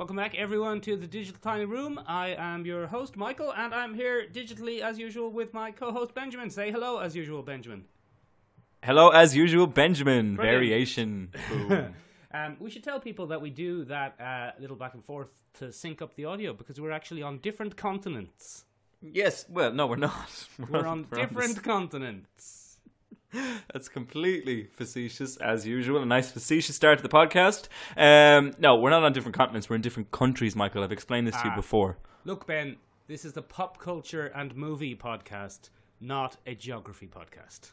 Welcome back, everyone, to the Digital Tiny Room. I am your host, Michael, and I'm here digitally as usual with my co host, Benjamin. Say hello as usual, Benjamin. Hello, as usual, Benjamin. Brilliant. Variation. Um, we should tell people that we do that uh, little back and forth to sync up the audio because we're actually on different continents. yes, well, no, we're not. We're on we're different the continents. That's completely facetious, as usual. A nice facetious start to the podcast. Um, no, we're not on different continents. We're in different countries, Michael. I've explained this to you Ah. before. Look, Ben, this is the pop culture and movie podcast, not a geography podcast.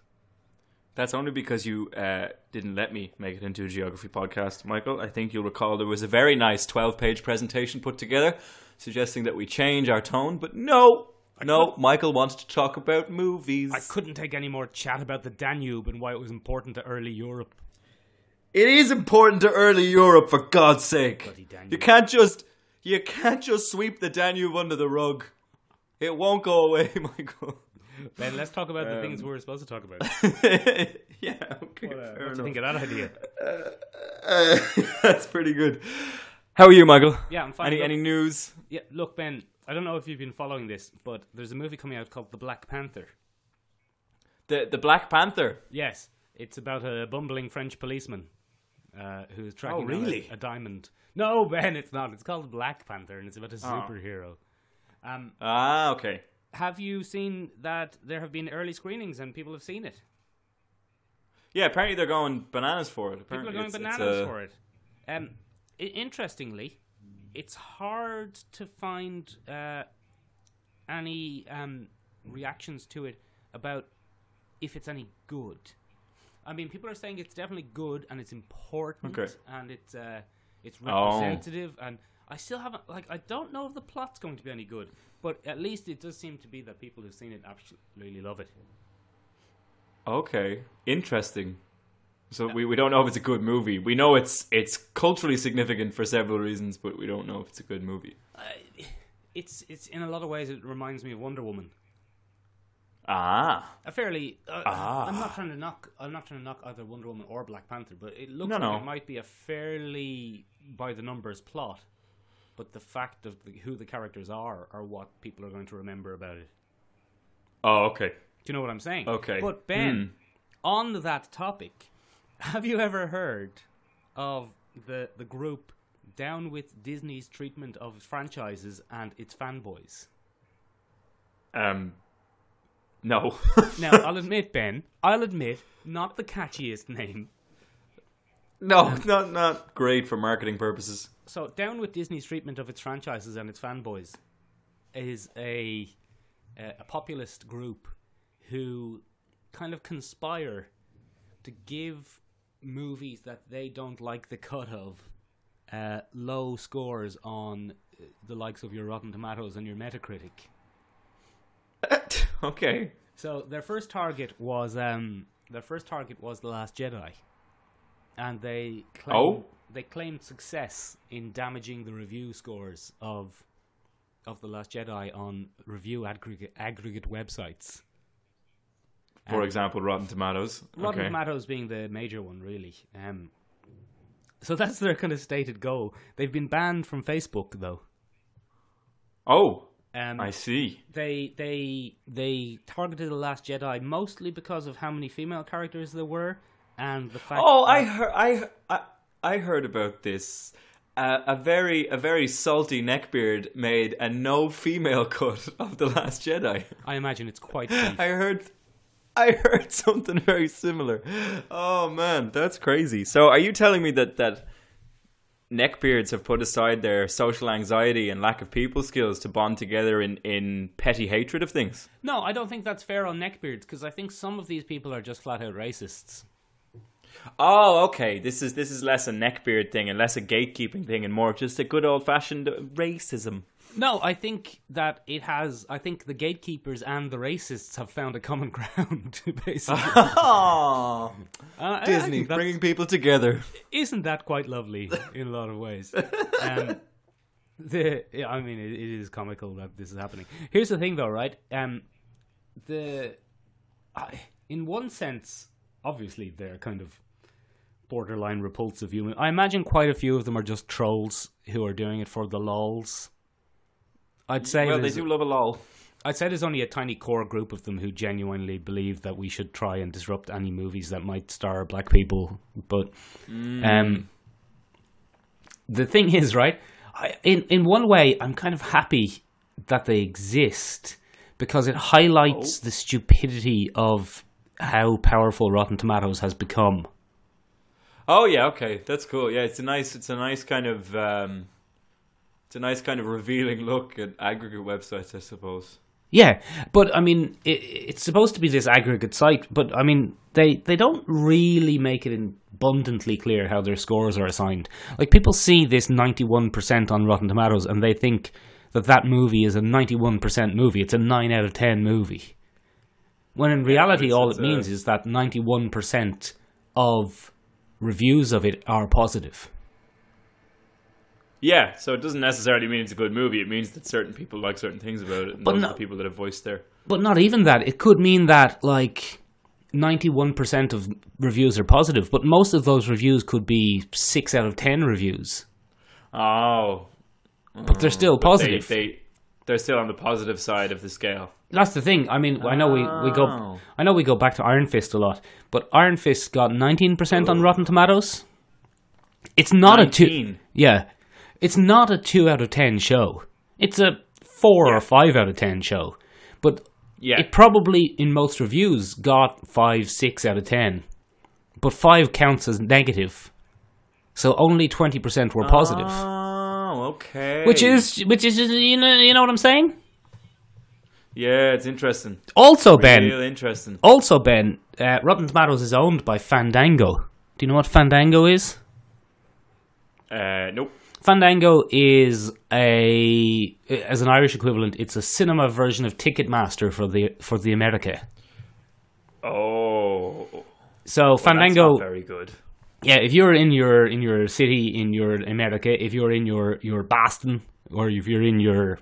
That's only because you uh, didn't let me make it into a geography podcast, Michael. I think you'll recall there was a very nice 12 page presentation put together suggesting that we change our tone, but no. No, Michael wants to talk about movies. I couldn't take any more chat about the Danube and why it was important to early Europe. It is important to early Europe, for God's sake. You can't just you can't just sweep the Danube under the rug. It won't go away, Michael. Ben, let's talk about the things we were supposed to talk about. yeah, okay, What, uh, fair what do you think of that idea? Uh, that's pretty good. How are you, Michael? Yeah, I'm fine. Any Look- any news? Yeah, look, Ben, I don't know if you've been following this, but there's a movie coming out called The Black Panther. The the Black Panther. Yes, it's about a bumbling French policeman uh, who's tracking Oh, down a- a, diamond. No, Ben, it's not. It's called Black Panther, and it's about a Oh. superhero. Um, Ah, okay. have you seen that there have been early screenings and people have seen it? Yeah, apparently they're going bananas for it. People Apparently are going it's- it's, bananas uh, for it. Um, interestingly, it's hard to find uh, any um, reactions to it about if it's any good. I mean, people are saying it's definitely good and it's important Okay. and it's uh, it's Oh. representative. And I still haven't like I don't know if the plot's going to be any good, but at least it does seem to be that people who've seen it absolutely love it. Okay, interesting. So we, we don't know if it's a good movie. We know it's it's culturally significant for several reasons, but we don't know if it's a good movie. Uh, it's it's in a lot of ways it reminds me of Wonder Woman. Ah, a fairly. Uh, Ah. I'm not trying to knock. I'm not trying to knock either Wonder Woman or Black Panther, but it looks No, like no. it might be a fairly by the numbers plot. But the fact of the, who the characters are are what people are going to remember about it. oh, okay. Do you know what I'm saying? Okay. But Ben, Hmm. on that topic, have you ever heard of the the group down with Disney's treatment of franchises and its fanboys? Um, no. Now, I'll admit, Ben, I'll admit, not the catchiest name. no, not not great for marketing purposes. So, down with Disney's treatment of its franchises and its fanboys is a a, a populist group who kind of conspire to give movies that they don't like the cut of uh, low scores on uh, the likes of your Rotten Tomatoes and your Metacritic. okay. So their first target was um, their first target was the Last Jedi, and they claimed, Oh? they claimed success in damaging the review scores of of the Last Jedi on review aggregate aggregate websites. For Um, example, Rotten Tomatoes. Rotten okay. Tomatoes being the major one, really. Um, so that's their kind of stated goal. They've been banned from Facebook, though. oh, Um, I see. they they they targeted the Last Jedi mostly because of how many female characters there were, and the fact. Oh, I heard. I I, I heard about this. Uh, a very a very salty neckbeard made a no female cut of the Last Jedi. I imagine it's quite. I heard. I heard something very similar. Oh man, that's crazy. So, are you telling me that that neckbeards have put aside their social anxiety and lack of people skills to bond together in in petty hatred of things? no, I don't think that's fair on neckbeards because I think some of these people are just flat out racists. Oh, okay. This is this is less a neckbeard thing and less a gatekeeping thing and more just a good old fashioned racism. No, I think that it has. I think the gatekeepers and the racists have found a common ground, basically. Oh, Uh, Disney bringing people together. isn't that quite lovely in a lot of ways? Um, the I mean, it, it is comical that this is happening. Here's the thing, though, right? Um, the I in one sense, obviously, they're kind of borderline repulsive human. I imagine quite a few of them are just trolls who are doing it for the lols. I'd say well, they there's- do love a lol. I'd say there's only a tiny core group of them who genuinely believe that we should try and disrupt any movies that might star black people. But um, the thing is, right? I, in in one way, I'm kind of happy that they exist because it highlights the stupidity of how powerful Rotten Tomatoes has become. Oh yeah, okay, that's cool. Yeah, it's a nice, it's a nice kind of, um, it's a nice kind of revealing look at aggregate websites, I suppose. Yeah, but I mean, it, it's supposed to be this aggregate site, but I mean, they they don't really make it abundantly clear how their scores are assigned. Like people see this ninety one percent on Rotten Tomatoes, and they think that that movie is a ninety one percent movie. It's a nine out of ten movie. When in reality, it's- all it means a- is that ninety one percent of reviews of it are positive. Yeah, so it doesn't necessarily mean it's a good movie. It means that certain people like certain things about it, and But those no- are the people that have voiced their. But not even that. It could mean that like ninety-one percent of reviews are positive, but most of those reviews could be six out of ten reviews. Oh, But they're still but they, positive. they they're still on the positive side of the scale. That's the thing. I mean, I know we, we go. Oh. I know we go back to Iron Fist a lot, but Iron Fist got nineteen percent on Rotten Tomatoes. It's not a two. 19. Yeah, it's not a two out of ten show. It's a four or five out of ten show. But Yeah, it probably in most reviews got five, six out of ten, but five counts as negative, so only twenty percent were positive. Oh, okay. which is, which is, you know, you know what I'm saying. yeah, it's interesting. Also, Ben, Real interesting. also Ben, uh, Rotten Tomatoes is owned by Fandango. Do you know what Fandango is? Uh, nope. Fandango is a, as an Irish equivalent, it's a cinema version of Ticketmaster for the for the America. Oh, So that's Fandango, very good. yeah, if you're in your in your city in your America, if you're in your your Boston or if you're in your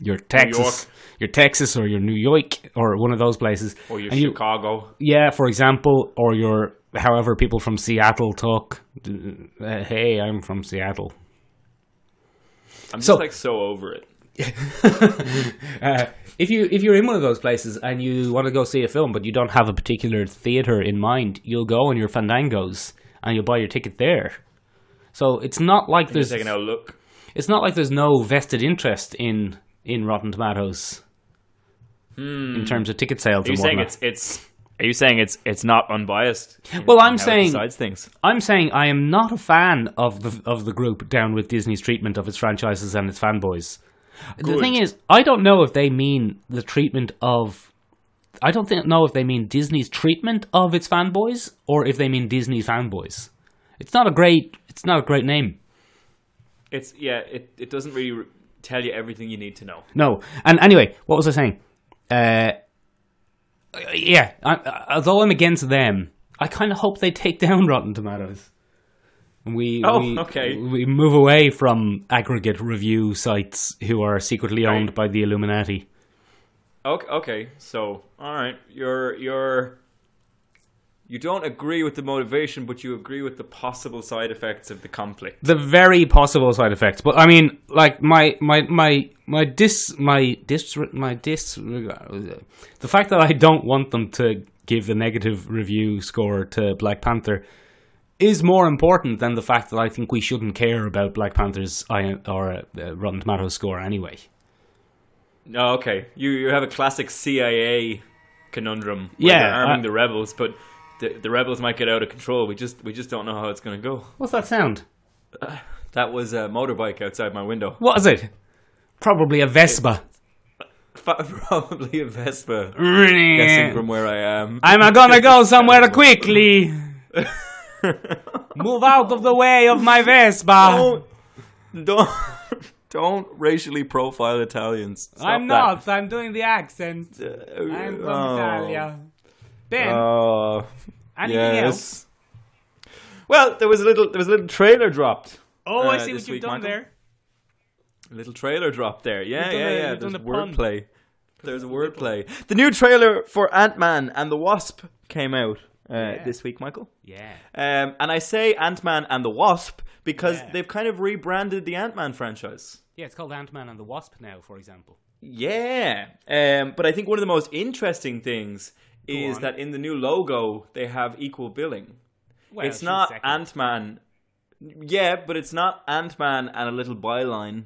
your Texas, your Texas or your New York or one of those places, Or your and you- Chicago. yeah, for example, or your however people from Seattle talk. Uh, hey, I'm from Seattle. I'm just So- like so over it. Uh, if you if you're in one of those places and you want to go see a film, but you don't have a particular theater in mind, you'll go on your Fandangos and you'll buy your ticket there. So it's not like Just there's taking a look. it's not like there's no vested interest in in Rotten Tomatoes in terms of ticket sales. Hmm. Are you saying it's it's? Are you saying it's it's not unbiased? Well, I'm saying- decides things. I'm saying I am not a fan of the of the group down with Disney's treatment of its franchises and its fanboys. The thing is, I don't know if they mean the treatment of. I don't think, know if they mean Disney's treatment of its fanboys or if they mean Disney fanboys. It's not a great. It's not a great name. It's yeah. It it doesn't really re- tell you everything you need to know. No. And anyway, what was I saying? Uh, yeah. I, although I'm against them, I kind of hope they take down Rotten Tomatoes. We, Oh, we, okay. We move away from aggregate review sites who are secretly owned Right. by the Illuminati. Okay, okay. So, all right, you're you're you don't agree with the motivation, but you agree with the possible side effects of the conflict. The very possible side effects, but I mean, like my my my my dis my dis my dis the fact that I don't want them to give a negative review score to Black Panther is more important than the fact that I think we shouldn't care about Black Panther's I or uh, Rotten Tomatoes score anyway. No, okay. You you have a classic CIA conundrum. Where Yeah, they're arming I- the rebels, but the the rebels might get out of control. We just we just don't know how it's going to go. What's that sound? That was a motorbike outside my window. What is it? Probably a Vespa. Probably a Vespa. Guessing from where I am. I'm gonna go somewhere quickly. Move out of the way of my Vespa. don't don't don't racially profile Italians. Stop I'm that. not. I'm doing the accent. Uh, I'm from oh. Italia. Ben, Oh, anything else? yes. Well, there was a little there was a little trailer dropped. Oh, I uh, see what you've week, done Michael. there. A little trailer dropped there. Yeah, yeah, a- yeah. There's wordplay. There's a wordplay. The new trailer for Ant Man and the Wasp came out. uh, Yeah. this week, Michael. Yeah. Um, and I say Ant Man and the Wasp because Yeah. they've kind of rebranded the Ant Man franchise. Yeah, it's called Ant Man and the Wasp now, for example. Yeah. Um, but I think one of the most interesting things is on. that in the new logo, they have equal billing. Well, it's not. Ant Man. Yeah, but it's not Ant Man and a little byline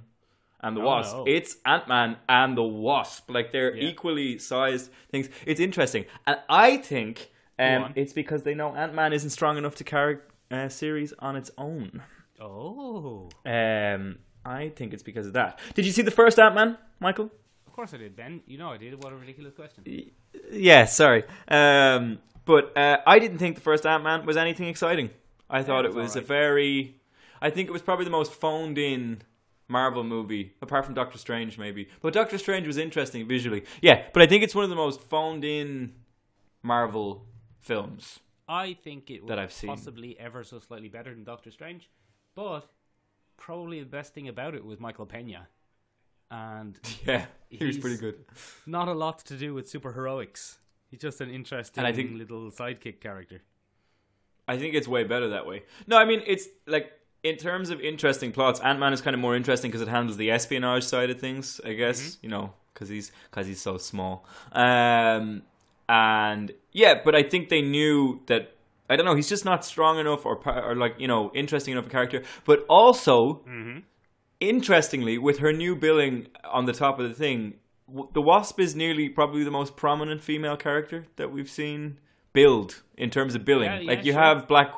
and the Oh, Wasp. no. It's Ant Man and the Wasp. Like they're Yeah. equally sized things. It's interesting. And I think um, it's because they know Ant Man isn't strong enough to carry a series on its own. Oh. Um, I think it's because of that. Did you see the first Ant Man, Michael? Of course I did, Ben. You know I did. What a ridiculous question. Yeah, sorry. Um, but uh, I didn't think the first Ant Man was anything exciting. I thought it it was was a very. I think it was probably the most phoned in Marvel movie, apart from Doctor Strange, maybe. But Doctor Strange was interesting visually. Yeah, but I think it's one of the most phoned in Marvel films. I think it was That I've seen. possibly ever so slightly better than Doctor Strange, but probably the best thing about it was Michael Pena, and Yeah, he was He's- pretty good. not a lot to do with superheroics. He's just an interesting And I think- little sidekick character. I think it's way better that way. No, I mean it's like in terms of interesting plots, Ant Man is kind of more interesting because it handles the espionage side of things. I guess Mm-hmm. you know because he's because he's so small. Um, and yeah, but I think they knew that. I don't know. He's just not strong enough, or or like you know, interesting enough a character. But also, Mm-hmm. Interestingly, with her new billing on the top of the thing, the Wasp is nearly probably the most prominent female character that we've seen build in terms of billing. Yeah, yeah, like you sure. have Black,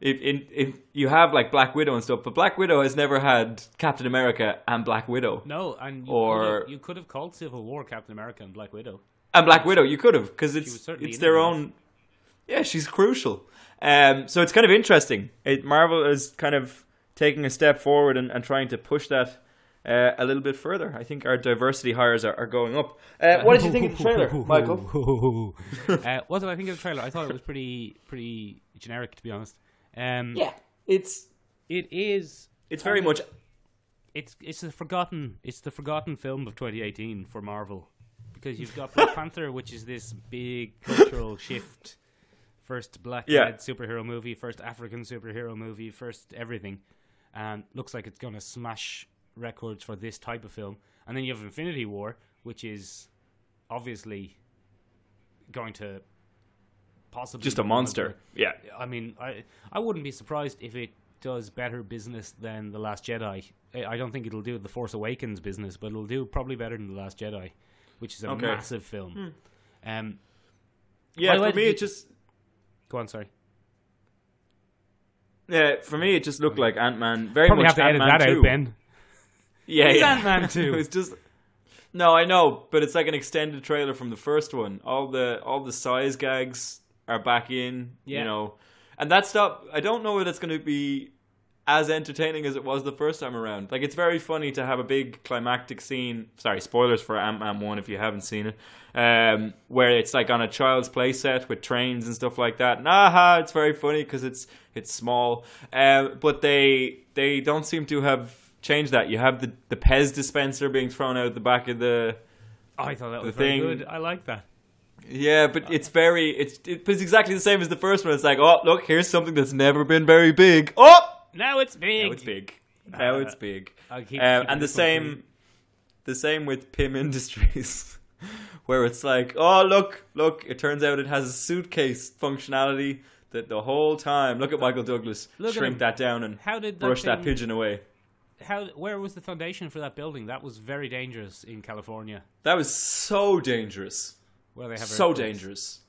if, in, if you have like Black Widow and stuff, but Black Widow has never had Captain America and Black Widow. No, and you Or- could have, you could have called Civil War Captain America and Black Widow. And Black Widow, you could have because it's it's their own. Yeah, she's crucial. Um, so it's kind of interesting. It, Marvel is kind of taking a step forward and, and trying to push that uh, a little bit further. I think our diversity hires are, are going up. Uh, what did you think of the trailer, Michael? uh, what did I think of the trailer? I thought it was pretty pretty generic, to be honest. Um, Yeah, it's it is. it's very much It's it's a forgotten. It's the forgotten film of 2018 for Marvel, because you've got Black Panther, which is this big cultural shift. First black Yeah. superhero movie, first African superhero movie, first everything, and looks like it's gonna smash records for this type of film. And then you have Infinity War, which is obviously going to possibly just a one of monster. Yeah, I mean, I I wouldn't be surprised if it does better business than the Last Jedi. I I don't think it'll do the Force Awakens business, but it'll do probably better than the Last Jedi, which is a Okay. massive film. Um, yeah. By way, For me, it just go on, sorry. Yeah. For me, it just looked like Ant Man. Very Probably much have to Ant-Man that 2. out, Ben. Yeah, It's yeah. Ant-Man 2. it was just no, I know, but it's like an extended trailer from the first one. All the all the size gags are back in, Yeah. you know, and that stuff. I don't know if it's going to be as entertaining as it was the first time around. Like it's very funny to have a big climactic scene. Sorry, spoilers for Ant Man one if you haven't seen it. Um, where it's like on a child's play set with trains and stuff like that. Nah, it's very funny because it's it's small. Um, but they they don't seem to have changed that. You have the the Pez dispenser being thrown out the back of the Oh, I thought that was very good. I like that. yeah, but it's very it's it's exactly the same as the first one. It's like, oh look, here's something that's never been very big. Oh, Now it's big. now it's big. Now it's big. I'll keep- Um, keep and the this one same, the same with Pym Industries, where it's like, oh look, look, it turns out it has a suitcase functionality that the whole time. Look at Michael Douglas Look shrink that down and How did that brush that thing- pigeon away. How? Where was the foundation for that building? That was very dangerous in California, That was so dangerous, where they have so dangerous.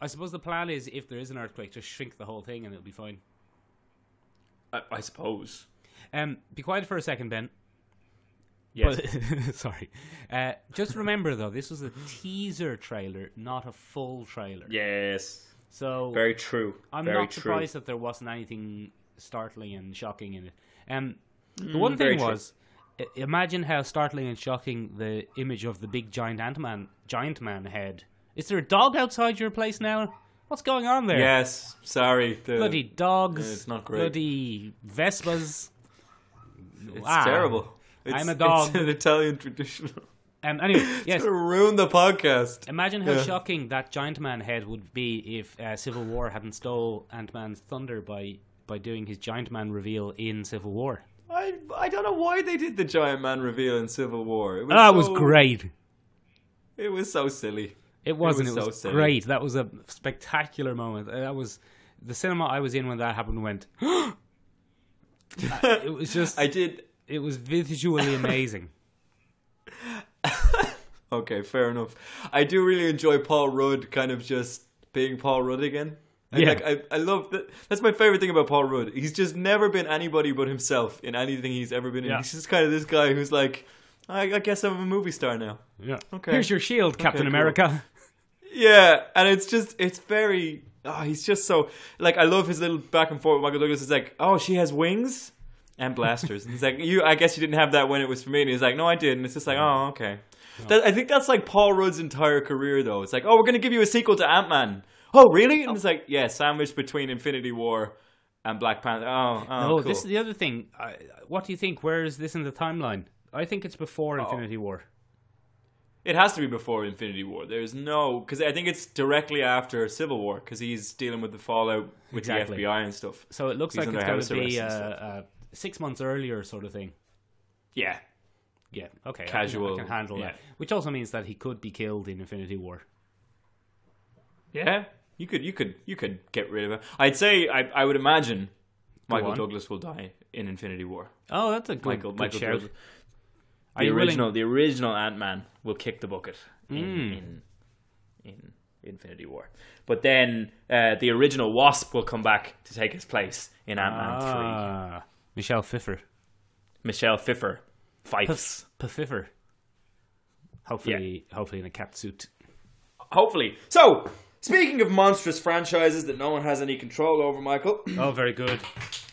I suppose the plan is if there is an earthquake, just shrink the whole thing and it'll be fine. I, I suppose. Um, be quiet for a second, Ben. Yes. But- sorry. Uh, just remember though, this was a teaser trailer, not a full trailer. yes. So Very true. I'm Very not true. surprised that there wasn't anything startling and shocking in it. Um, the Mm, one thing was, i- imagine how startling and shocking the image of the big giant ant man, giant man head. Is there a dog outside your place now? What's going on there? Yes. Sorry. The, Bloody dogs. Yeah, it's not great. Bloody Vespas. It's Wow. terrible. It's, I'm a dog. It's an Italian tradition. Um, anyway, yes. Ruin the podcast. Imagine how Yeah. shocking that Giant Man head would be if uh, Civil War hadn't stole Ant Man's thunder by by doing his Giant Man reveal in Civil War. I I don't know why they did the giant man reveal in Civil War. It was That was great. It was so silly. It wasn't. It was was, so great. That was a spectacular moment. Uh, That was the cinema I was in when that happened. Went. Uh, it was just. I did. it was visually amazing. Okay, fair enough. I do really enjoy Paul Rudd kind of just being Paul Rudd again. I, Yeah. like, I, I love that. That's my favorite thing about Paul Rudd. He's just never been anybody but himself in anything he's ever been in. Yeah. He's just kind of this guy who's like, I, I guess I'm a movie star now. Yeah. Okay. Here's your shield, Captain cool. America. Yeah, and it's just it's very oh, he's just so like I love his little back and forth with Michael Douglas. It's like, oh, she has wings and blasters. and he's like, you I guess you didn't have that when it was for me. And he's like, no, I did. And it's just like, oh, okay. That, I think that's like Paul Rudd's entire career, though. It's like, oh, we're gonna give you a sequel to Ant Man. Oh, really? And it's like, yeah, sandwiched between Infinity War and Black Panther. Oh, oh No, cool. this is the other thing. I, what do you think? Where is this in the timeline? I think it's before Oh. Infinity War. It has to be before Infinity War. There's no because I think it's directly after Civil War because he's dealing with the fallout with Exactly. the FBI and stuff. So it looks He's like it's going to be uh, uh, six months earlier, sort of thing. Yeah, Yeah, okay. I can- Casual, I can, handle yeah. that. Which also means that he could be killed in Infinity War. yeah. You could, you could, you could get rid of him. I'd say, I, I would imagine, Michael. Douglas will die in Infinity War. Oh, that's a good, Michael, good Michael shout. Douglas. Are The you original, willing? the original Ant Man will kick the bucket in, Mm. in in Infinity War. But then uh, the original Wasp will come back to take his place in Ant Man Three. Ah, Michelle Pfeiffer. Michelle Pfeiffer fights. Pfeiffer. Hopefully, hopefully in a cat suit. Hopefully. So, speaking of monstrous franchises that no one has any control over, Michael. Oh, very good.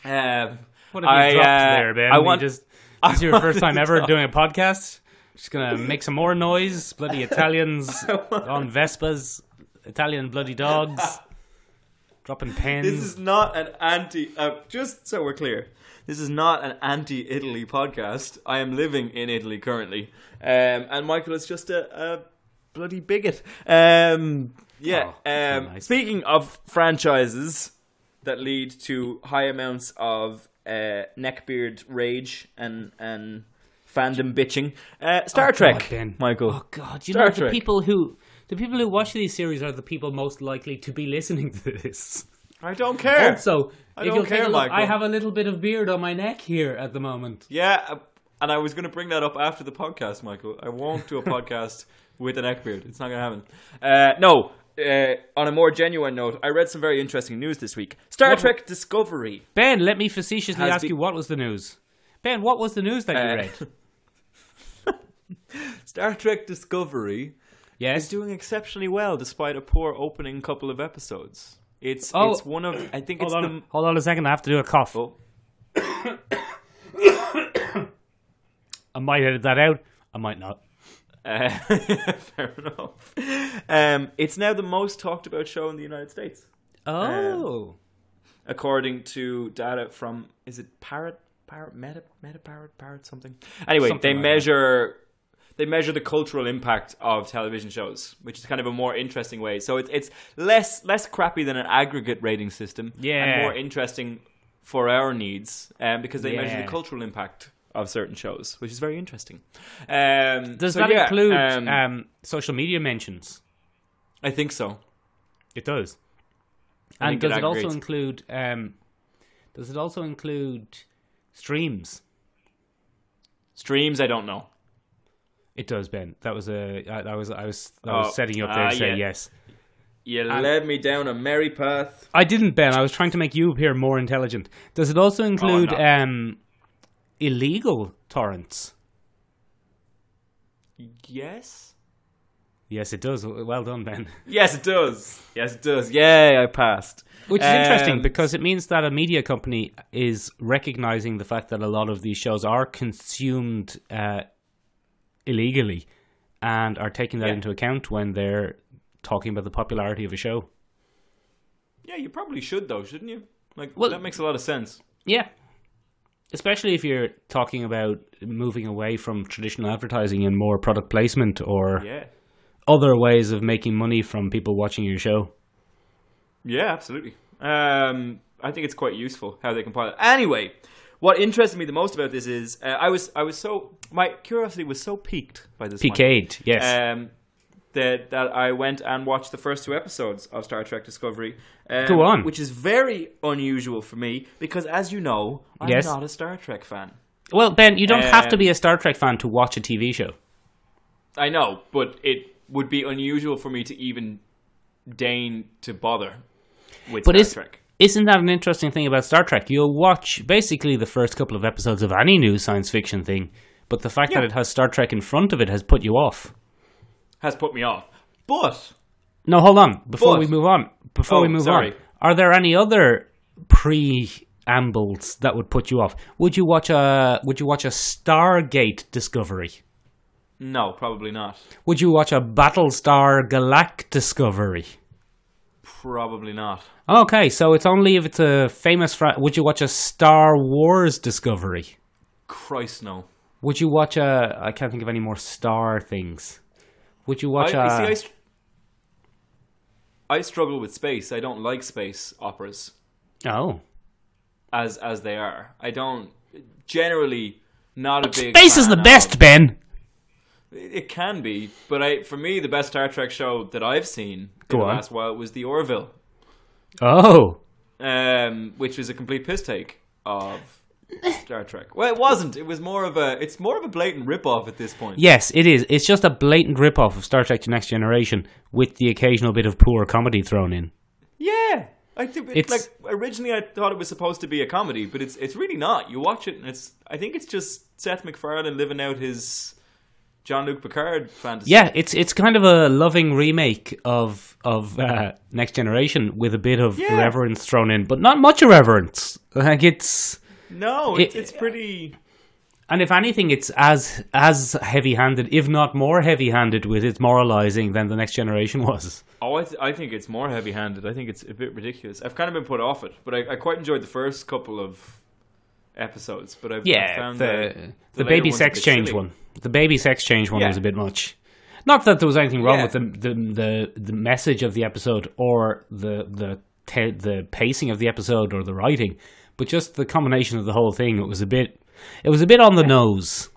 Um, What have you I, dropped uh, there, Ben? I You want- just, I this is your first time ever doing a podcast. Just gonna make some more noise. Bloody Italians on Vespas. Italian bloody dogs. Dropping pens. This is not an anti. Uh, just so we're clear, this is not an anti-Italy podcast. I am living in Italy currently, um, and Michael is just a, a bloody bigot. Um, yeah. Oh, um, nice. Speaking of franchises that lead to high amounts of uh, neckbeard rage and and fandom bitching, uh, Star Oh, Trek. God, Ben. Michael. Oh God! You Star know Trek. the people who the people who watch these series are the people most likely to be listening to this. I don't care. Also, I if don't care, look, Michael. I have a little bit of beard on my neck here at the moment. Yeah, uh, and I was going to bring that up after the podcast, Michael. I won't do a podcast with a neckbeard. It's not going to happen. Uh, no. Uh, on a more genuine note, I read some very interesting news this week. Star What- Trek Discovery. Ben, let me facetiously ask be- you what was the news. Ben, what was the news that you Uh, read? Star Trek Discovery Yes. is doing exceptionally well despite a poor opening couple of episodes. It's Oh. it's one of I think Hold it's on, the hold on a second. I have to do a cough. oh, I might edit that out. I might not. Uh, fair enough. Um, it's now the most talked about show in the United States. Oh. according to data from is it Parrot Parrot Meta Meta Parrot Parrot something. Anyway, Something they like that. measure they measure the cultural impact of television shows, which is kind of a more interesting way. So it's it's less less crappy than an aggregate rating system, Yeah. and more interesting for our needs, um, because they measure the cultural impact of certain shows, which is very interesting. Um, Does so that yeah, include um, um, social media mentions? I think so. It does. I And think it does it also include? Um, does it also include streams? Streams, I don't know. It does, Ben. That was a. I, I was. I was. I was Oh, setting you up there ah, to say yeah. yes. You And- led me down a merry path. I didn't, Ben. I was trying to make you appear more intelligent. Does it also include no. Illegal torrents? Yes. Yes, it does. Well done, Ben. Yes, it does. Yes, it does. Yay, I passed. Which is interesting Um, because it means that a media company is recognizing the fact that a lot of these shows are consumed uh, illegally and are taking that Yeah. into account when they're talking about the popularity of a show. Yeah, you probably should though, shouldn't you? Like Well- that makes a lot of sense. Yeah. Especially if you're talking about moving away from traditional advertising and more product placement or Yeah. other ways of making money from people watching your show. Yeah, absolutely. Um, I think it's quite useful how they compile it. Anyway, what interested me the most about this is uh, I was I was so my curiosity was so piqued by this. Piqued, yes. Um, that that I went and watched the first two episodes of Star Trek Discovery. Um, Go on. which is very unusual for me because, as you know, I'm Yes. not a Star Trek fan. well, Ben, you don't have to um, be a Star Trek fan to watch a TV show. I know, but it would be unusual for me to even deign to bother with But Star is- Trek. Isn't that an interesting thing about Star Trek? You'll watch basically the first couple of episodes of any new science fiction thing, but the fact that it has Star Trek in front of it has put you off. Has put me off. But No, hold on. Before But- we move on, before Oh, we move sorry. on, are there any other preambles that would put you off? Would you watch a Would you watch a Stargate Discovery? no, probably not. Would you watch a Battlestar Galact Discovery? Probably not. Okay, so it's only if it's a famous. Fra- would you watch a Star Wars Discovery? Christ, no. Would you watch a? I can't think of any more Star things. Would you watch I? I see. I, str- I struggle with space. I don't like space operas oh, as as they are. I don't generally not a big. space is the best, of- Ben. It can be, but I for me the best Star Trek show that I've seen Go in the last while was the Orville, Oh, um, which was a complete piss take of Star Trek. Well, it wasn't. It was more of a. It's more of a blatant rip off at this point. yes, it is. It's just a blatant rip-off of Star Trek: The Next Generation with the occasional bit of poor comedy thrown in. Yeah, I think It's- like originally I thought it was supposed to be a comedy, but it's it's really not. You watch it and it's I think it's just Seth MacFarlane living out his Jean Luc Picard fantasy. Yeah, it's it's kind of a loving remake of of uh, Next Generation with a bit of Yeah. irreverence thrown in, but not much irreverence. Like it's, No, It- it's, it's pretty. and if anything, it's as as heavy-handed, if not more heavy-handed, with its moralizing than the Next Generation was. Oh, I, th- I think it's more heavy-handed. I think it's a bit ridiculous. I've kind of been put off it, but I, I quite enjoyed the first couple of episodes. But I've, I've Yeah, found the the, the, baby sex change silly. one, the baby sex change one Yeah. was a bit much. Not that there was anything wrong Yeah. with the, the the the message of the episode or the the te- the pacing of the episode or the writing, but just the combination of the whole thing. It was a bit, it was a bit on the nose.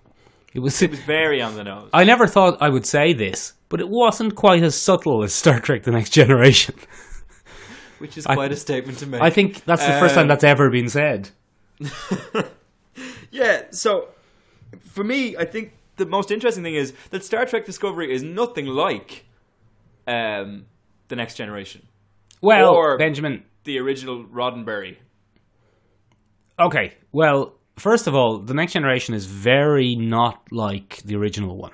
It was. It was very on the nose. I never thought I would say this, but it wasn't quite as subtle as Star Trek: The Next Generation. which is quite a statement to make. I think that's the first time Um, that's ever been said. Yeah, so for me, I think the most interesting thing is that Star Trek Discovery is nothing like um, the Next Generation, Well, or- Benjamin, the original Roddenberry. Okay, well, first of all, the next generation is very not like the original one.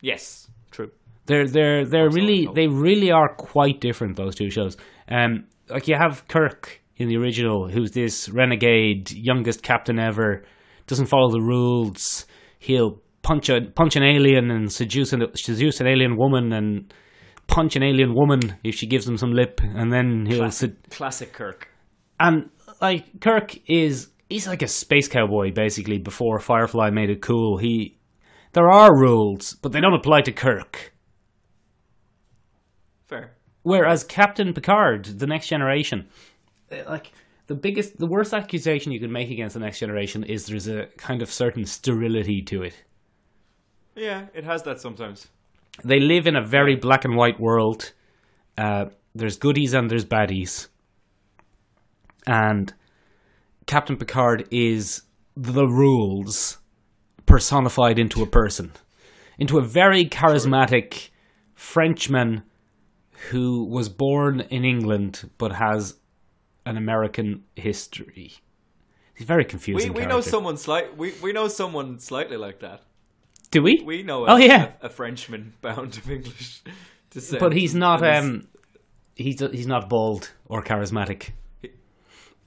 Yes, true. They're they're they're Also, really no. they really are quite different those two shows. Um, like you have Kirk in the original, who's this renegade youngest captain ever, doesn't follow the rules. He'll punch a punch an alien and seduce an seduce an alien woman and punch an alien woman if she gives him some lip, and then he'll sed- Classic Kirk. and like Kirk is he's like a space cowboy basically before Firefly made it cool. He there are rules, but they don't apply to Kirk. Fair. Whereas Captain Picard, the next generation, eh, like the biggest the worst accusation you can make against the next generation is there's a kind of certain sterility to it. Yeah, it has that sometimes. They live in a very black and white world. Uh, there's goodies and there's baddies. And Captain Picard is the rules personified into a person, into a very charismatic Frenchman who was born in England but has an American history. He's very confusing. we know character. someone slight. We we know someone slightly like that. Do we? We know. A, Oh, yeah. a, a Frenchman bound of English descent. but he's not. Um, he's he's not bald or charismatic.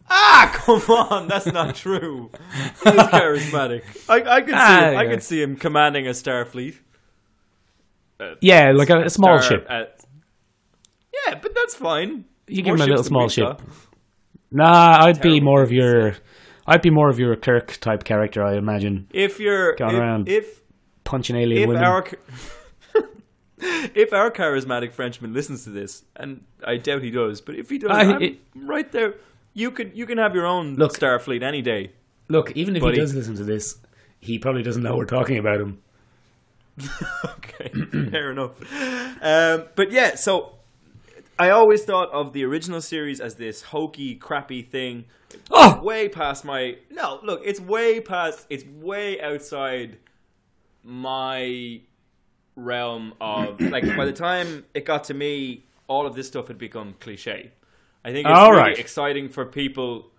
Ah, come on, that's not true. He's charismatic. I, I could see Ah, him. I yeah. could see him commanding a Starfleet. Yeah, like a, a small Star- ship. yeah, but that's fine. You More give him a little small ship. Nah, I'd be more of your. I'd be more of your Kirk type character, I imagine, If you're Going if, around. if punching alien if women. our if our charismatic Frenchman listens to this, and I doubt he does, but if he does, I- I'm it- right there. You could you can have your own Look- Starfleet any day. Look, even if Buddy. he does listen to this, he probably doesn't know we're talking about him. okay, fair enough. Um, but yeah, so I always thought of the original series as this hokey, crappy thing. Oh! way past my no. Look, it's way past. It's way outside my realm of like. by the time it got to me, all of this stuff had become cliche. I think it's All really right. exciting for people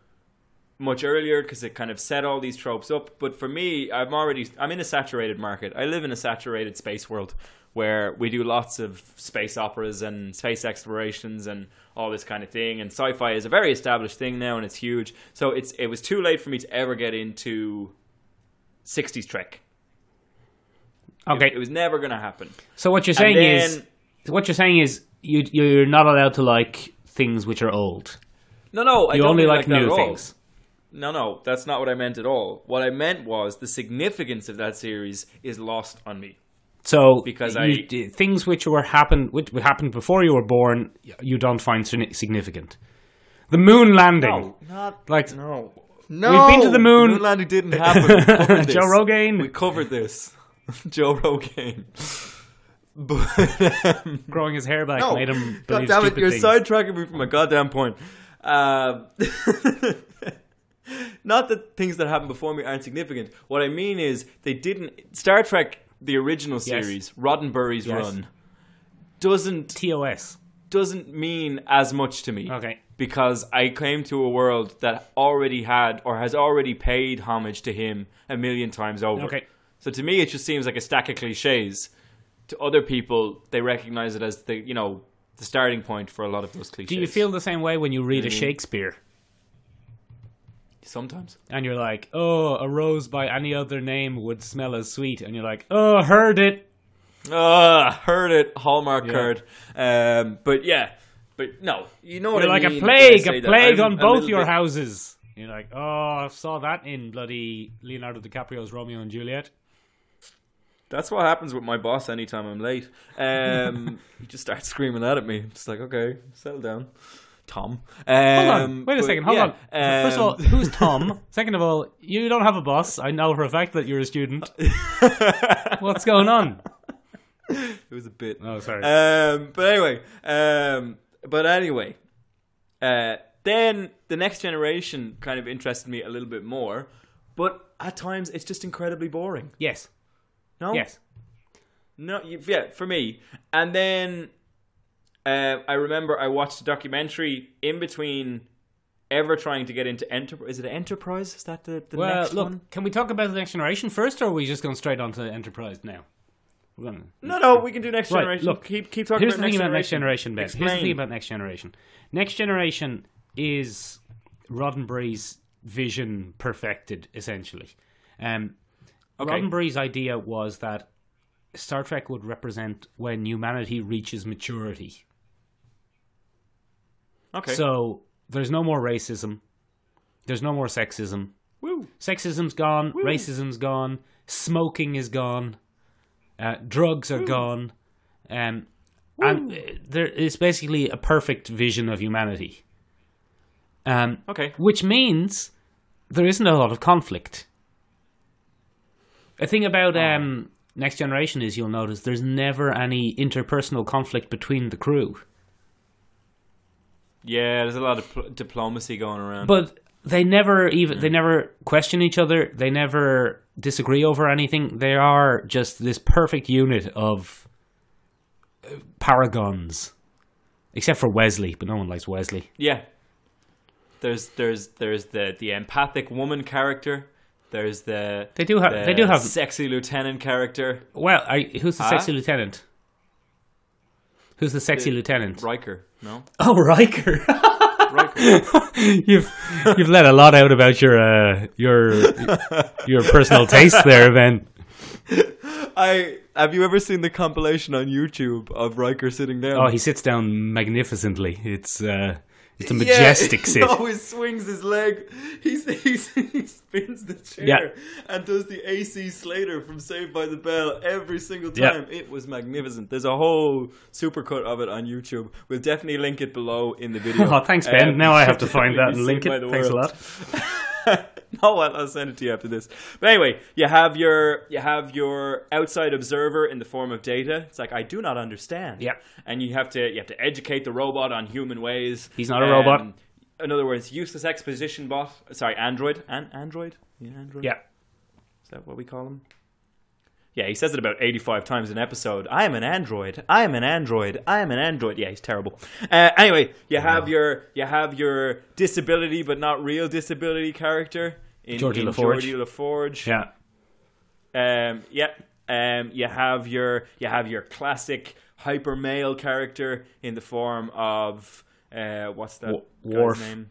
much earlier because it kind of set all these tropes up. But for me, I'm already I'm in a saturated market. I live in a saturated space world where we do lots of space operas and space explorations and all this kind of thing. And sci-fi is a very established thing now, and it's huge. So it's it was too late for me to ever get into 60s Trek. Okay, It was never going to happen. so what you're saying is, what you're saying is, you you're not allowed to like things which are old. No, no, I You don't only mean like, that at new all. things. No, no, that's not what I meant at all. What I meant was the significance of that series is lost on me. So Because you, I- d- things which were happen which happened before you were born, you don't find significant. The moon landing, not like no. No, We've been to the moon. Moon landing didn't happen. We covered this. Joe Rogan. We covered this. Joe Rogan. But um, growing his hair back no, made him God believe damn it, you're things. sidetracking me from a goddamn point. Um, not that things that happened before me aren't significant. What I mean is they didn't. Star Trek, the original Yes. series, Roddenberry's Yes. run, doesn't TOS. doesn't mean as much to me. Okay. Because I came to a world that already had or has already paid homage to him a million times over. Okay. So to me, it just seems like a stack of cliches. To other people, they recognize it as the you know the starting point for a lot of those cliches. Do you feel the same way when you read a Mm-hmm. Shakespeare sometimes? and you're like, "Oh, a rose by any other name would smell as sweet," and you're like, "Oh, heard it." Ah, heard it, Hallmark Yeah. card. Um, but yeah, but no, you know what You're I like mean a when I plague, a plague on both your bit- houses. You're like, "Oh, I saw that in bloody Leonardo DiCaprio's Romeo and Juliet." That's what happens with my boss anytime I'm late. Um, he just starts screaming out at me. I'm just like, okay, settle down, Tom. Um, Hold on. Wait a but second. Hold yeah, on. First of all, um, who's Tom? Second of all, you don't have a boss. I know for a fact that you're a student. What's going on? it was a bit. Oh, sorry. Um, but anyway, um, but anyway, uh, then the next generation kind of interested me a little bit more, but at times it's just incredibly boring. yes. No, Yes. no, yeah, for me. And then uh, I remember I watched a documentary in between ever trying to get into Enterprise. Is it Enterprise? Is that the, the Well, next look, one? can we talk about the next generation first, or are we just going straight on to Enterprise now? We're gonna, No, no, we can do next Right, generation. look, keep keep talking Here's about the thing next about next generation. generation, Ben. Here's the thing about next generation. Next generation is Roddenberry's vision perfected, essentially. Um, Okay. Roddenberry's idea was that Star Trek would represent when humanity reaches maturity. Okay. So there's no more racism. There's no more sexism. Woo. Sexism's gone. Racism's gone. Smoking is gone. Uh, drugs are gone. Um, and uh, there is basically a perfect vision of humanity. Um, Okay. which means there isn't a lot of conflict. The thing about um, Next Generation is you'll notice there's never any interpersonal conflict between the crew. Yeah, there's a lot of pl- diplomacy going around. But they never even they never question each other. They never disagree over anything. They are just this perfect unit of uh, paragons, except for Wesley. But no one likes Wesley. yeah, there's there's there's the the empathic woman character. There's the They do have. the They do have. sexy lieutenant character Well, I, who's the Huh? sexy lieutenant? Who's the sexy The- lieutenant? Riker. No, Oh, Riker. Riker. you've you've let a lot out about your uh, your your personal taste there, Ben. I have you ever seen the compilation on YouTube of Riker sitting down? Oh, he sits down magnificently. It's uh, It's a majestic yeah, sit. He always swings his leg. He's, he's, he spins the chair Yeah. and does the AC Slater from Saved by the Bell every single Yeah. time. It was magnificent. There's a whole supercut of it on YouTube. We'll definitely link it below in the video. Oh, thanks, Ben. Um, now I have to find that and link it. Thanks a lot. no, I'll, I'll send it to you after this. But anyway, you have your you have your outside observer in the form of Data. It's like I do not understand. Yep. and you have to you have to educate the robot on human ways. He's not a robot. In other words, useless exposition bot. Sorry, android. An- android. Yeah, android. Yeah. Is that what we call him? Yeah, he says it about 85 times an episode. I am an android. I am an android. I am an android. Yeah, he's terrible. Uh, anyway, you have your you have your disability but not real disability character in Geordi in LaForge. Geordi LaForge. Yeah. Um, yeah. Um, you have your you have your classic hyper male character in the form of uh, what's that Worf. name?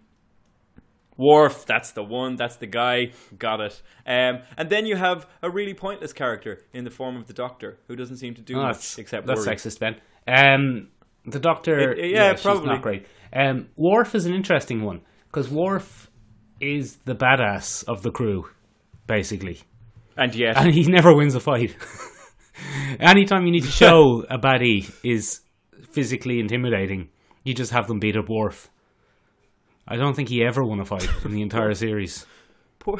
Worf, that's the one, that's the guy, got it. Um, and then you have a really pointless character in the form of the Doctor, who doesn't seem to do Oh, much that's except that's worry. sexist, Ben. Um, the Doctor. It- it- yeah, she's probably. not great. Um, Worf is an interesting one because Worf is the badass of the crew, basically, And yet, and he never wins a fight. Anytime you need to show a baddie is physically intimidating, you just have them beat up Worf. I don't think he ever won a fight in the entire series. poor,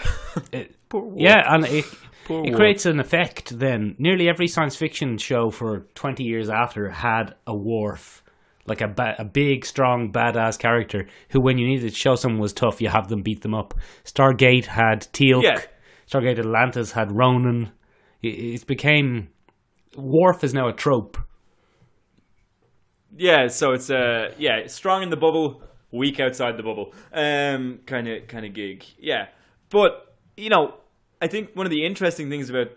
It- poor yeah, and it, Poor it creates an effect then. Nearly every science fiction show for 20 years after had a Worf. Like a, ba- a big, strong, badass character who, when you needed to show someone was tough, you have them beat them up. Stargate had Teal'c. Yeah. Stargate Atlantis had Ronan. It, it became. Worf is now a trope. Yeah, so it's uh yeah, strong in the bubble, weak outside the bubble. Um kind of kind of gig. Yeah. But, you know, I think one of the interesting things about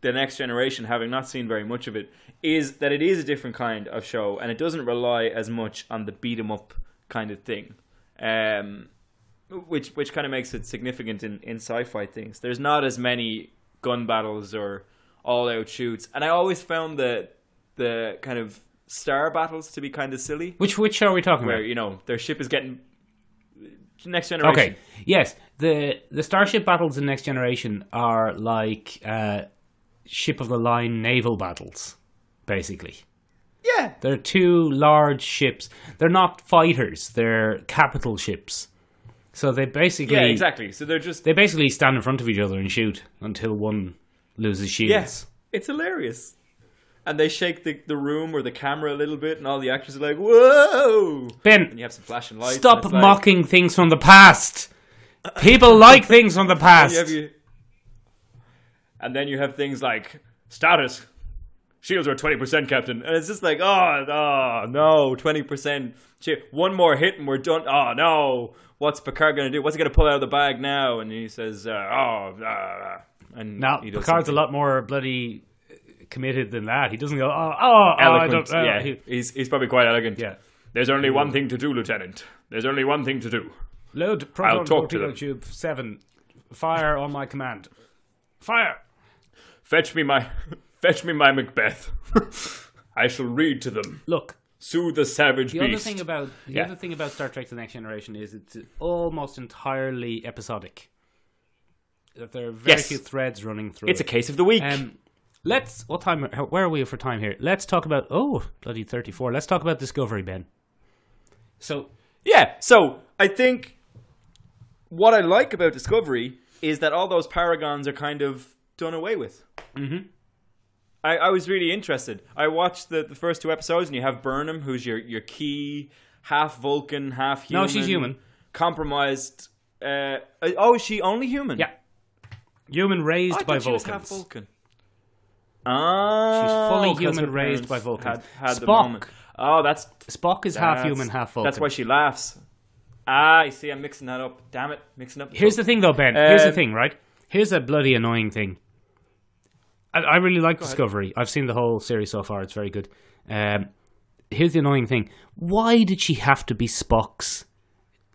the next generation having not seen very much of it is that it is a different kind of show and it doesn't rely as much on the beat 'em up kind of thing. Um which which kind of makes it significant in in sci-fi things. There's not as many gun battles or all out shoots. And I always found that the kind of star battles to be kind of silly Which which are we talking where about? you know their ship is getting next generation. Okay. Yes, the the starship battles in Next Generation are like uh, ship of the line naval battles, basically. Yeah. They're two large ships. They're not fighters. They're capital ships. So they basically Yeah, exactly. So they're just they basically stand in front of each other and shoot until one loses shields. yes, it's hilarious. And they shake the, the room or the camera a little bit, and all the actors are like, "Whoa!" And Ben, you have some flashing lights. stop and it's like- mocking things from the past. People like things from the And past. you have you- and then you have things like status. Shields are twenty percent, Captain, and it's just like, oh, oh no, twenty percent. One more hit and we're done. Oh no, what's Picard gonna do? What's he gonna pull out of the bag now? And he says, uh, oh, uh, and Now, Picard's a lot more bloody committed than that. He doesn't go, oh, oh, oh uh, yeah, he- he's he's probably quite elegant. yeah. There's only one thing to do, Lieutenant. There's only one thing to do. Load proton talk to torpedo them. tube seven. Fire on my command. Fire. Fetch me my, fetch me my Macbeth. I shall read to them. Look, Soothe the savage the beast. other thing about the Yeah. other thing about Star Trek: The Next Generation is it's almost entirely episodic. That there are very Yes. few threads running through. it's a case of the week. Um, let's. What time? Where are we for time here? Let's talk about. Oh, bloody thirty-four. Let's talk about Discovery, Ben. So Yeah, so I think what I like about Discovery is that all those paragons are kind of done away with. Mhm. I, I was really interested. I watched the, the first two episodes, and you have Burnham, who's your, your key, half Vulcan, half human. No, she's human. Compromised. Uh, oh, is she only human? yeah, human raised I by thought she was Vulcans. half Vulcan. Ah, She's fully 'cause human, raised by Vulcans. Had, had Spock. Oh, that's Spock is half human, half Vulcan. That's why she laughs. Ah, you see, I'm mixing that up. Damn it, mixing up. Here's the thing, though, Ben. Here's the Um, thing, right? Here's a bloody annoying thing. I, I really like Discovery. I've seen the whole series so far. It's very good. Um, here's the annoying thing. Why did she have to be Spock's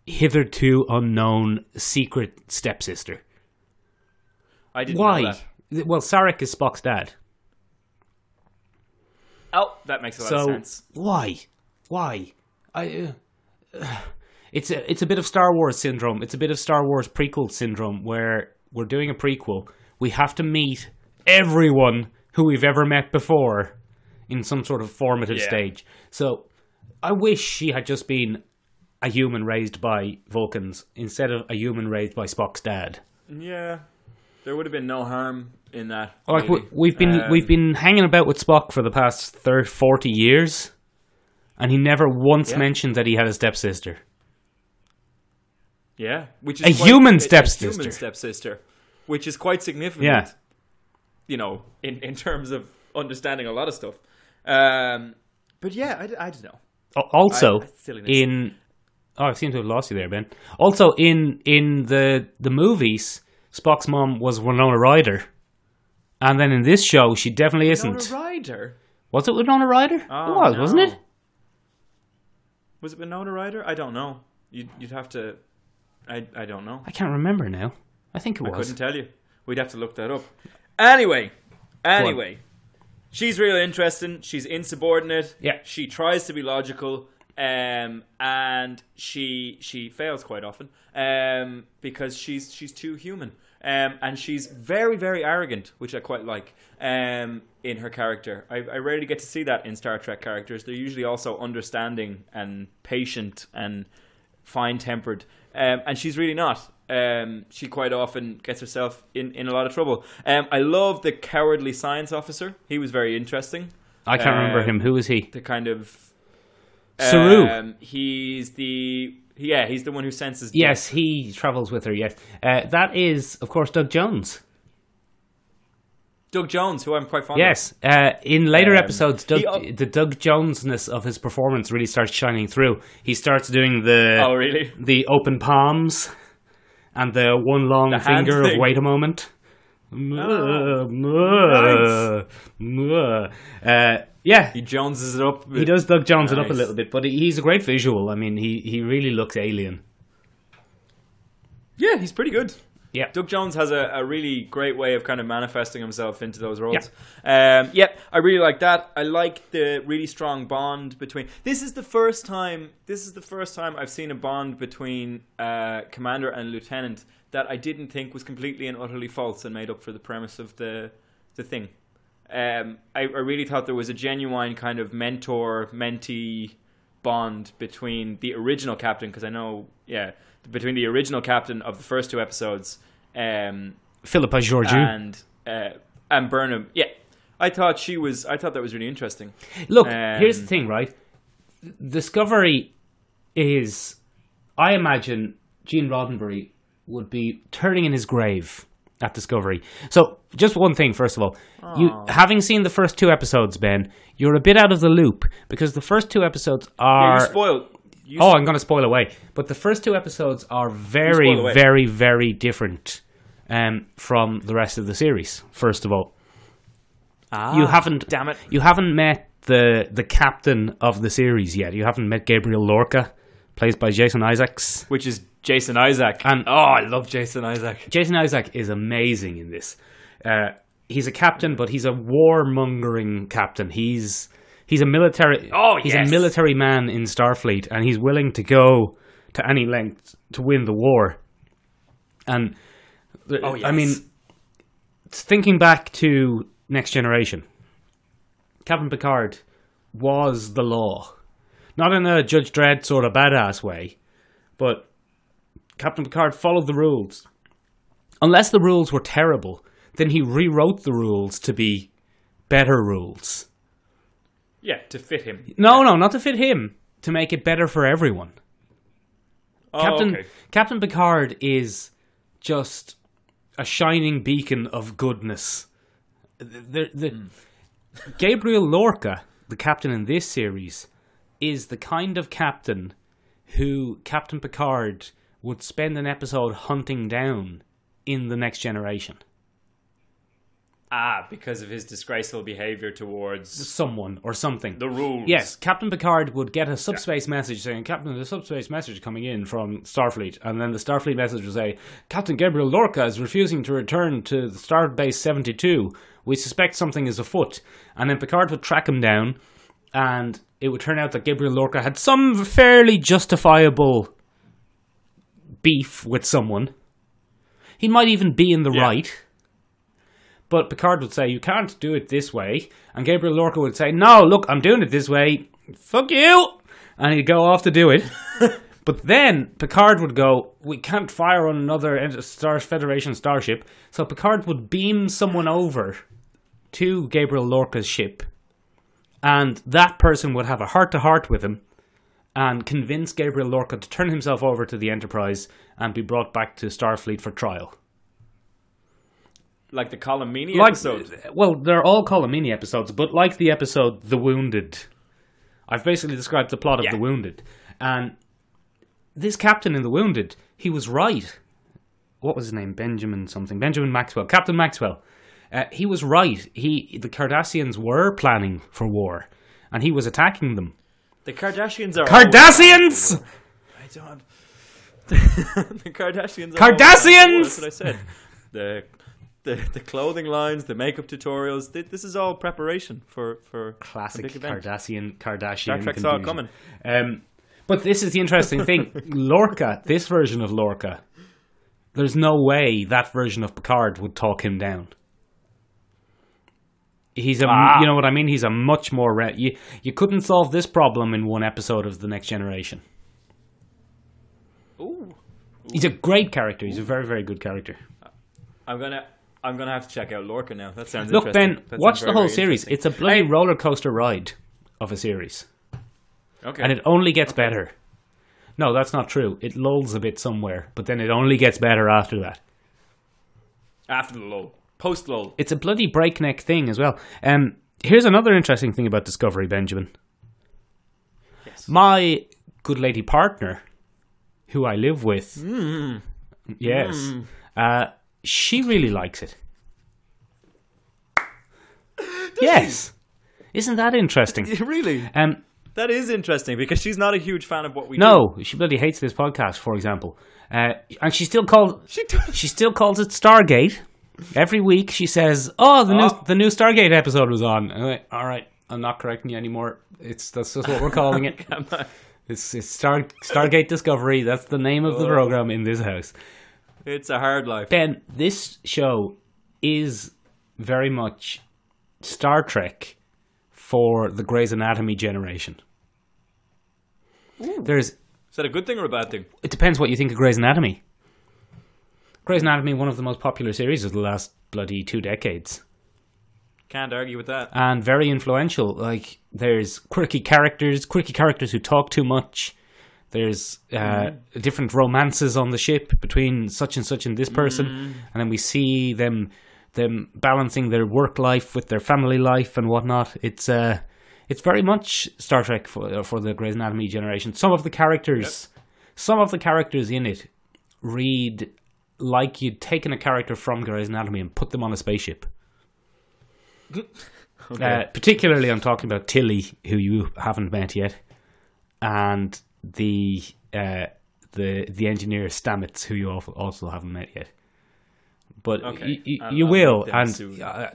hitherto unknown secret stepsister? I didn't Why? know that. Well, Sarek is Spock's dad. Oh, that makes a lot of So sense. why? Why? I. Uh, it's a it's a bit of Star Wars syndrome. It's a bit of Star Wars prequel syndrome where we're doing a prequel. We have to meet everyone who we've ever met before in some sort of formative Yeah. stage. So I wish she had just been a human raised by Vulcans instead of a human raised by Spock's dad. Yeah, there would have been no harm in that. Like really. we've been Um, we've been hanging about with Spock for the past 30, 40 years, and he never once Yeah. mentioned that he had a stepsister. yeah, which A is human a- a stepsister. human stepsister, which is quite significant. Yeah. you know, in in terms of understanding a lot of stuff. Um, but yeah, I, I don't know. Also, I- in oh, I seem to have lost you there, Ben. Also, in in the the movies, Spock's mom was Winona Ryder, and then in this show, she definitely isn't. Winona Ryder. Was it Winona Ryder? Oh, it was, wasn't it? Was it Winona Ryder? I don't know. You'd, you'd have to. I I don't know. I can't remember now. I think it was. I couldn't tell you. We'd have to look that up. Anyway, anyway, she's really interesting. She's insubordinate. Yeah. She tries to be logical, um, and she she fails quite often, um, because she's she's too human. Um, and she's very, very arrogant, which I quite like um, in her character. I, I rarely get to see that in Star Trek characters. They're usually also understanding and patient and fine tempered, um, and she's really not. Um, she quite often gets herself in, in a lot of trouble. Um, I love the cowardly science officer. He was very interesting. I can't remember him. Who was he? The kind of Saru. Um, he's the yeah. He's the one who senses. death. Yes, he travels with her. Yes, uh, that is, of course, Doug Jones. Doug Jones, who I'm quite fond of. Yes, uh, in later Um, episodes, Doug, he the Doug Jonesness of his performance really starts shining through. He starts doing the. Oh, really? the open palms and the one long The finger of. Oh, wait a moment. Mwah, mwah, mwah. Uh, yeah, He Joneses it up. he does Doug Jones it up a little bit, but he's a great visual. I mean, he, he really looks alien. Yeah, he's pretty good. Yeah. Doug Jones has a, a really great way of kind of manifesting himself into those roles. Um, yep, I really like that. I like the really strong bond between. This is the first time. This is the first time I've seen a bond between uh, commander and lieutenant that I didn't think was completely and utterly false and made up for the premise of the the thing. Um, I, I really thought there was a genuine kind of mentor mentee bond between the original captain because I know, yeah, between the original captain of the first two episodes um, Philippa Georgiou. and uh, and Burnham. Yeah, I thought she was. I thought that was really interesting. Look, Um, here's the thing, right? Discovery is, I imagine, Gene Roddenberry would be turning in his grave at Discovery. So, just one thing, first of all, you having seen the first two episodes, Ben, you're a bit out of the loop because the first two episodes Yeah, are. you spoiled. You Oh, I'm going to spoil away. But the first two episodes are very, very, very different um, from the rest of the series. First of all, you haven't. Ah, damn it. You haven't met the the captain of the series yet. You haven't met Gabriel Lorca, played by Jason Isaacs. which is Jason Isaac. And- oh, I love Jason Isaac. Jason Isaac is amazing in this. Uh, he's a captain, but he's a warmongering captain. He's he's a military. Oh, he's yes. a military man in Starfleet, and he's willing to go to any length to win the war. And Oh, I mean, thinking back to Next Generation, Captain Picard was the law, not in a Judge Dredd sort of badass way, but Captain Picard followed the rules. Unless the rules were terrible, then he rewrote the rules to be better rules. Yeah, to fit him. No, no, not to fit him, to make it better for everyone. Oh, Captain okay. Captain Picard is just a shining beacon of goodness. The, the, Hmm. Gabriel Lorca, the captain in this series, is the kind of captain who Captain Picard would spend an episode hunting down in the next generation. Ah, because of his disgraceful behavior towards Someone or something. the rules. Yes, Captain Picard would get a subspace message saying, Captain, there's a subspace message coming in from Starfleet. And then the Starfleet message would say, Captain Gabriel Lorca is refusing to return to the Starbase 72. We suspect something is afoot. And then Picard would track him down, and it would turn out that Gabriel Lorca had some fairly justifiable beef with someone. He might even be in the Yeah. right. But Picard would say, You can't do it this way. And Gabriel Lorca would say, No, look, I'm doing it this way. Fuck you. And he'd go off to do it. but then Picard would go, We can't fire on another Star Federation starship. So Picard would beam someone over to Gabriel Lorca's ship. And that person would have a heart to heart with him and convince Gabriel Lorca to turn himself over to the Enterprise and be brought back to Starfleet for trial. Like the Meaney Like, episode. well, they're all Colm Meaney episodes, but like the episode "The Wounded," I've basically described the plot of Yeah. "The Wounded," and this captain in "The Wounded," he was right. What was his name? Benjamin something. Benjamin Maxwell. Captain Maxwell. Uh, he was right. He the Cardassians were planning for war, and he was attacking them. The Kardashians are. Cardassians. I don't. the Kardashians. Are Cardassians! That's what I said. The, the the clothing lines, the makeup tutorials. th- This is all preparation for for Classic a big event. Cardassian. Kardashian. Star Trek's all coming. Um, but this is the interesting thing. Lorca, this version of Lorca, there's no way that version of Picard would talk him down. He's a, Ah. you know what I mean. He's a much more. Re- you you couldn't solve this problem in one episode of the Next Generation. Ooh, He's a great character. He's a very very good character. I'm gonna. I'm gonna have to check out Lorca now. That sounds Look. Ben, That watch the very, whole very series. It's a bloody Hey, roller coaster ride of a series. okay. and it only gets better. No, that's not true. It lulls a bit somewhere, but then it only gets better after that. after the lull, post lull. It's a bloody breakneck thing as well. Um, here's another interesting thing about Discovery, Benjamin. Yes. My good lady partner, who I live with, Mm. yes, uh, she really likes it. yes, isn't that interesting? really? Um, That is interesting because she's not a huge fan of what we do. no, she bloody hates this podcast, for example, uh, and she still calls She. She still calls it Stargate. Every week she says, "Oh, the new Oh. the new Stargate episode was on." Like, All right, I'm not correcting you anymore. It's that's just what we're calling it. It's, it's Star Stargate Discovery. That's the name of the Oh. program in this house. It's a hard life. Ben, this show is very much Star Trek for the Grey's Anatomy generation. There's Is that a good thing or a bad thing? it depends what you think of Grey's Anatomy. Grey's Anatomy, one of the most popular series of the last bloody two decades, Can't argue with that. and very influential. Like, there's quirky characters, quirky characters who talk too much. There's uh, different romances on the ship between such and such and this person, and then we see them them balancing their work life with their family life and whatnot. It's uh, it's very much Star Trek for for the Grey's Anatomy generation. Some of the characters, some of the characters in it, read like you'd taken a character from Grey's Anatomy and put them on a spaceship. Uh, particularly, I'm talking about Tilly, who you haven't met yet, and the uh, the the engineer Stamets, who you also haven't met yet. But Okay. y- y- I'll- you I'll will, and soon. uh,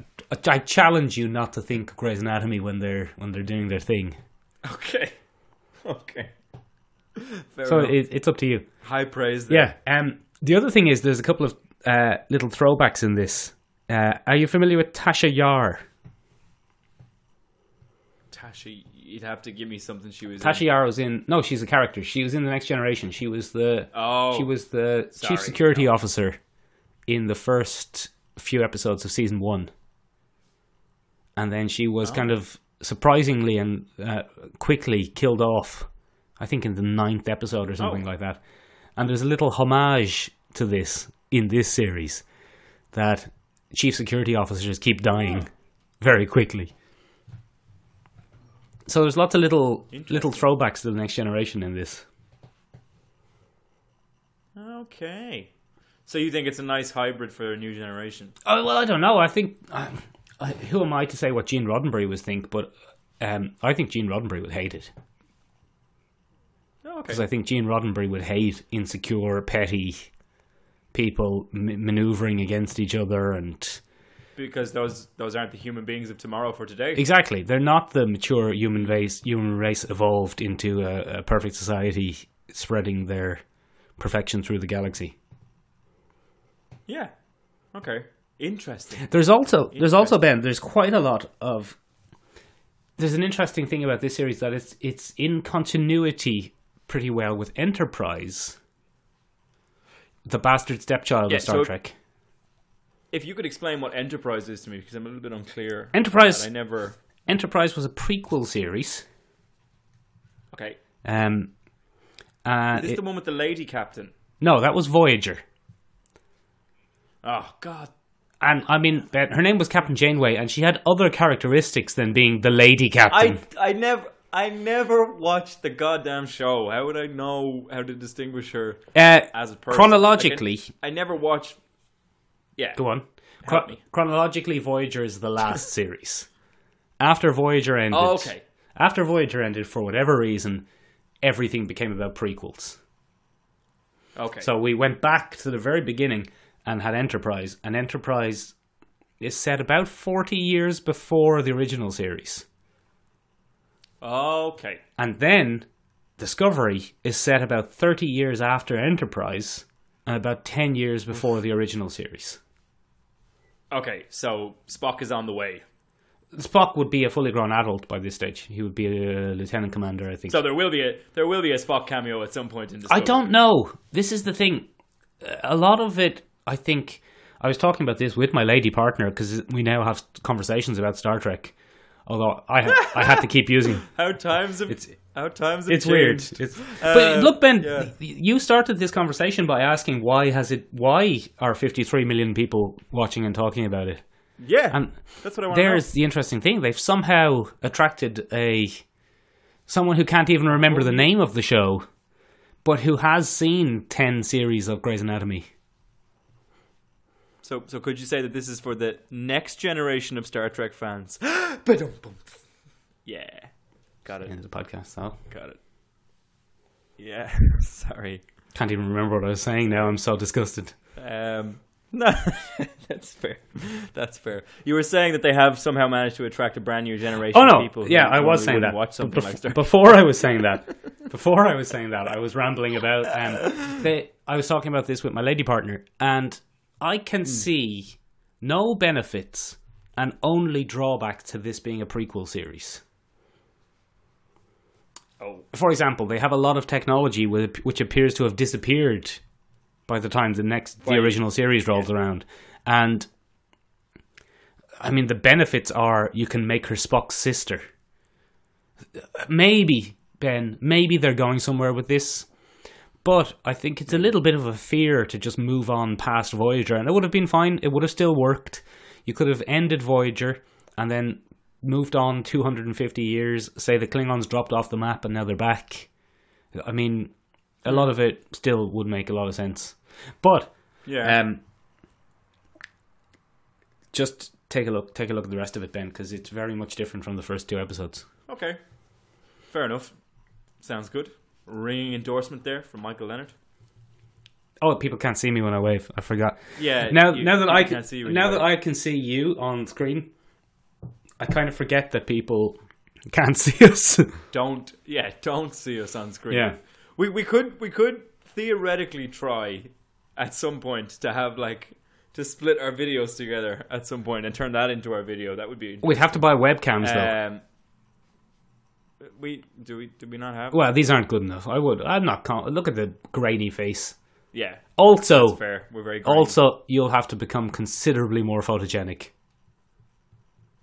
I challenge you not to think Grey's Anatomy when they're when they're doing their thing. Okay. Okay. Fair So it, it's up to you. High praise there. Yeah. Um. The other thing is, there's a couple of uh, little throwbacks in this. Uh, are you familiar with Tasha Yar? Tasha, you'd have to give me something she was Tasha in. Yar was in. No, she's a character. She was in the Next Generation. She was the. Oh. She was the Sorry, chief security officer in the first few episodes of season one, and then she was kind of surprisingly and uh, quickly killed off. I think in the ninth episode or something Oh. like that. And there's a little homage to this in this series that chief security officers keep dying very quickly. So there's lots of little little throwbacks to the next generation in this. Okay. So you think it's a nice hybrid for a new generation? Oh, well, I don't know. I think I, who am I to say what Gene Roddenberry would think? But um, I think Gene Roddenberry would hate it Oh, okay. because I think Gene Roddenberry would hate insecure, petty people m- maneuvering against each other, and Because those those aren't the human beings of tomorrow for today. exactly, they're not the mature human race. Human race evolved into a, a perfect society, spreading their perfection through the galaxy. Yeah. Okay. Interesting. There's also there's also Ben. There's quite a lot of. There's an interesting thing about this series that it's it's in continuity pretty well with Enterprise, the bastard stepchild Yeah, of Star so- Trek. If you could explain what Enterprise is to me, because I'm a little bit unclear. Enterprise- I never. Enterprise was a prequel series. Okay. Um, uh, Is this it- the one with the lady captain? no, that was Voyager. Oh God. And I mean, her name was Captain Janeway, and she had other characteristics than being the lady captain. I I never I never watched the goddamn show. How would I know how to distinguish her uh, as a person? chronologically, Like, I, I never watched. Yeah. go on. Me. chronologically, Voyager is the last series. After Voyager ended, Oh, okay. After Voyager ended, for whatever reason, everything became about prequels. Okay. So we went back to the very beginning and had Enterprise, and Enterprise is set about forty years before the original series. Okay. And then Discovery is set about 30 years after Enterprise and about 10 years before the original series. Okay. So Spock is on the way. Spock would be a fully grown adult by this stage. He would be a lieutenant commander, I think. So there will be a there will be a Spock cameo at some point in this. I don't know. This is the thing. A lot of it, I think. I was talking about this with my lady partner because we now have conversations about Star Trek. Although I I had to keep using. How times have It's- how times have It's weird. It's, Uh, but look, Ben, yeah. you started this conversation by asking why has it? Why are 53 million people watching and talking about it? Yeah. And that's what I want there's the interesting thing: they've somehow attracted a someone who can't even remember the name of the show, but who has seen 10 series of Grey's Anatomy. So, so could you say that this is for the next generation of Star Trek fans? Yeah, got it, in the podcast. So got it. Yeah, sorry. can't even remember what I was saying now. I'm so disgusted. Um, no, that's fair. That's fair. You were saying that they have somehow managed to attract a brand new generation Oh of no! people. Yeah, I was saying that. Watch something bef- like Star. before I was saying that, before I was saying that, I was rambling about. Um, they, I was talking about this with my lady partner, and I can hmm. see no benefits and only drawbacks to this being a prequel series. oh, For example, they have a lot of technology with, which appears to have disappeared by the time the next the original series rolls around, and I mean the benefits are you can make her Spock's sister. Maybe Ben, maybe they're going somewhere with this, but I think it's a little bit of a fear to just move on past Voyager, and it would have been fine. It would have still worked. You could have ended Voyager and then moved on 250 years. Say the Klingons dropped off the map and now they're back. I mean, a lot of it still would make a lot of sense. But yeah. um, just take a look. Take a look at the rest of it, Ben, because it's very much different from the first two episodes. okay, fair enough. Sounds good. Ringing endorsement there from Michael Leonard. Oh, people can't see me when I wave. I forgot. Yeah. Now, you- now that I can't see you now that I can see you on screen, I kind of forget that people can't see us. don't yeah don't see us on screen Yeah. we we could we could theoretically try at some point to have like to split our videos together at some point and turn that into our video that would be We'd have to buy webcams though. Um, we do we do we not have Well, these aren't good enough. I would. I'm not. Con- look at the grainy face. yeah Also, that's fair we're very green. also, you'll have to become considerably more photogenic.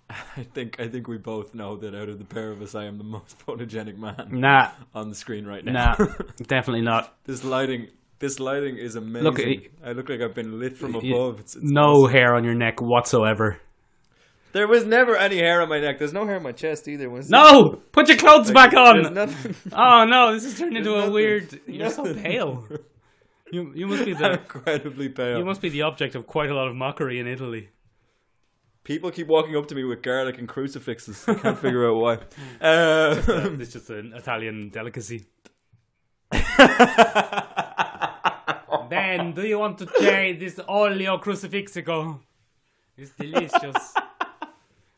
I think I think we both know that out of the pair of us I am the most photogenic man Nah, on the screen right now nah, definitely not. this lighting this lighting is amazing Look, I look like I've been lit from above it's, it's No awesome. hair on your neck whatsoever. There was never any hair on my neck. There's no hair on my chest either. Was No, put your clothes back on. nothing. Oh no, this has turned into a nothing. weird. You're so pale. You you must be the incredibly pale. you must be the object of quite a lot of mockery in Italy. People keep walking up to me with garlic and crucifixes. I can't figure out why. Uh, it's just an Italian delicacy. Ben, do you want to try this olio crucifixico? It's delicious.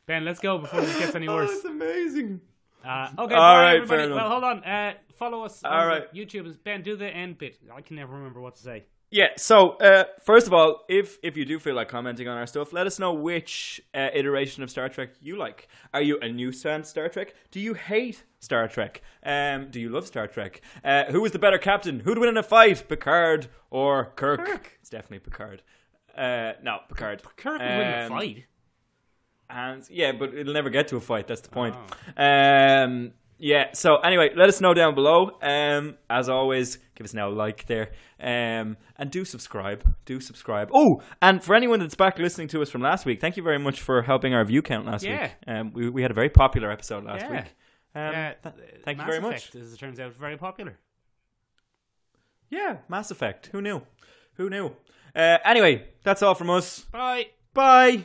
Ben, let's go before this gets any oh, worse. it's amazing. Uh, okay, All bye, right, everybody. Well, hold on. Uh, follow us All on right. YouTube. Ben, do the end bit. I can never remember what to say. Yeah. So, uh, first of all, if if you do feel like commenting on our stuff, let us know which uh, iteration of Star Trek you like. Are you a new fan Star Trek? Do you hate Star Trek? Um, do you love Star Trek? Uh, who is the better captain? Who'd win in a fight, Picard or Kirk? Kirk. It's definitely Picard. Uh, no, Picard. Kirk would win the Um, fight. And yeah, but it'll never get to a fight. That's the point. Oh. Um, yeah. So anyway, let us know down below. Um, as always, give us now a like there. Um, and do subscribe. Do subscribe. Oh, and for anyone that's back listening to us from last week, thank you very much for helping our view count last Yeah. week. Um, we we had a very popular episode last Yeah. week. Um, Yeah, th- thank you Mass very much. As it turns out, very popular. Yeah, Mass Effect. Who knew? Who knew? Uh, anyway, that's all from us. Bye. Bye.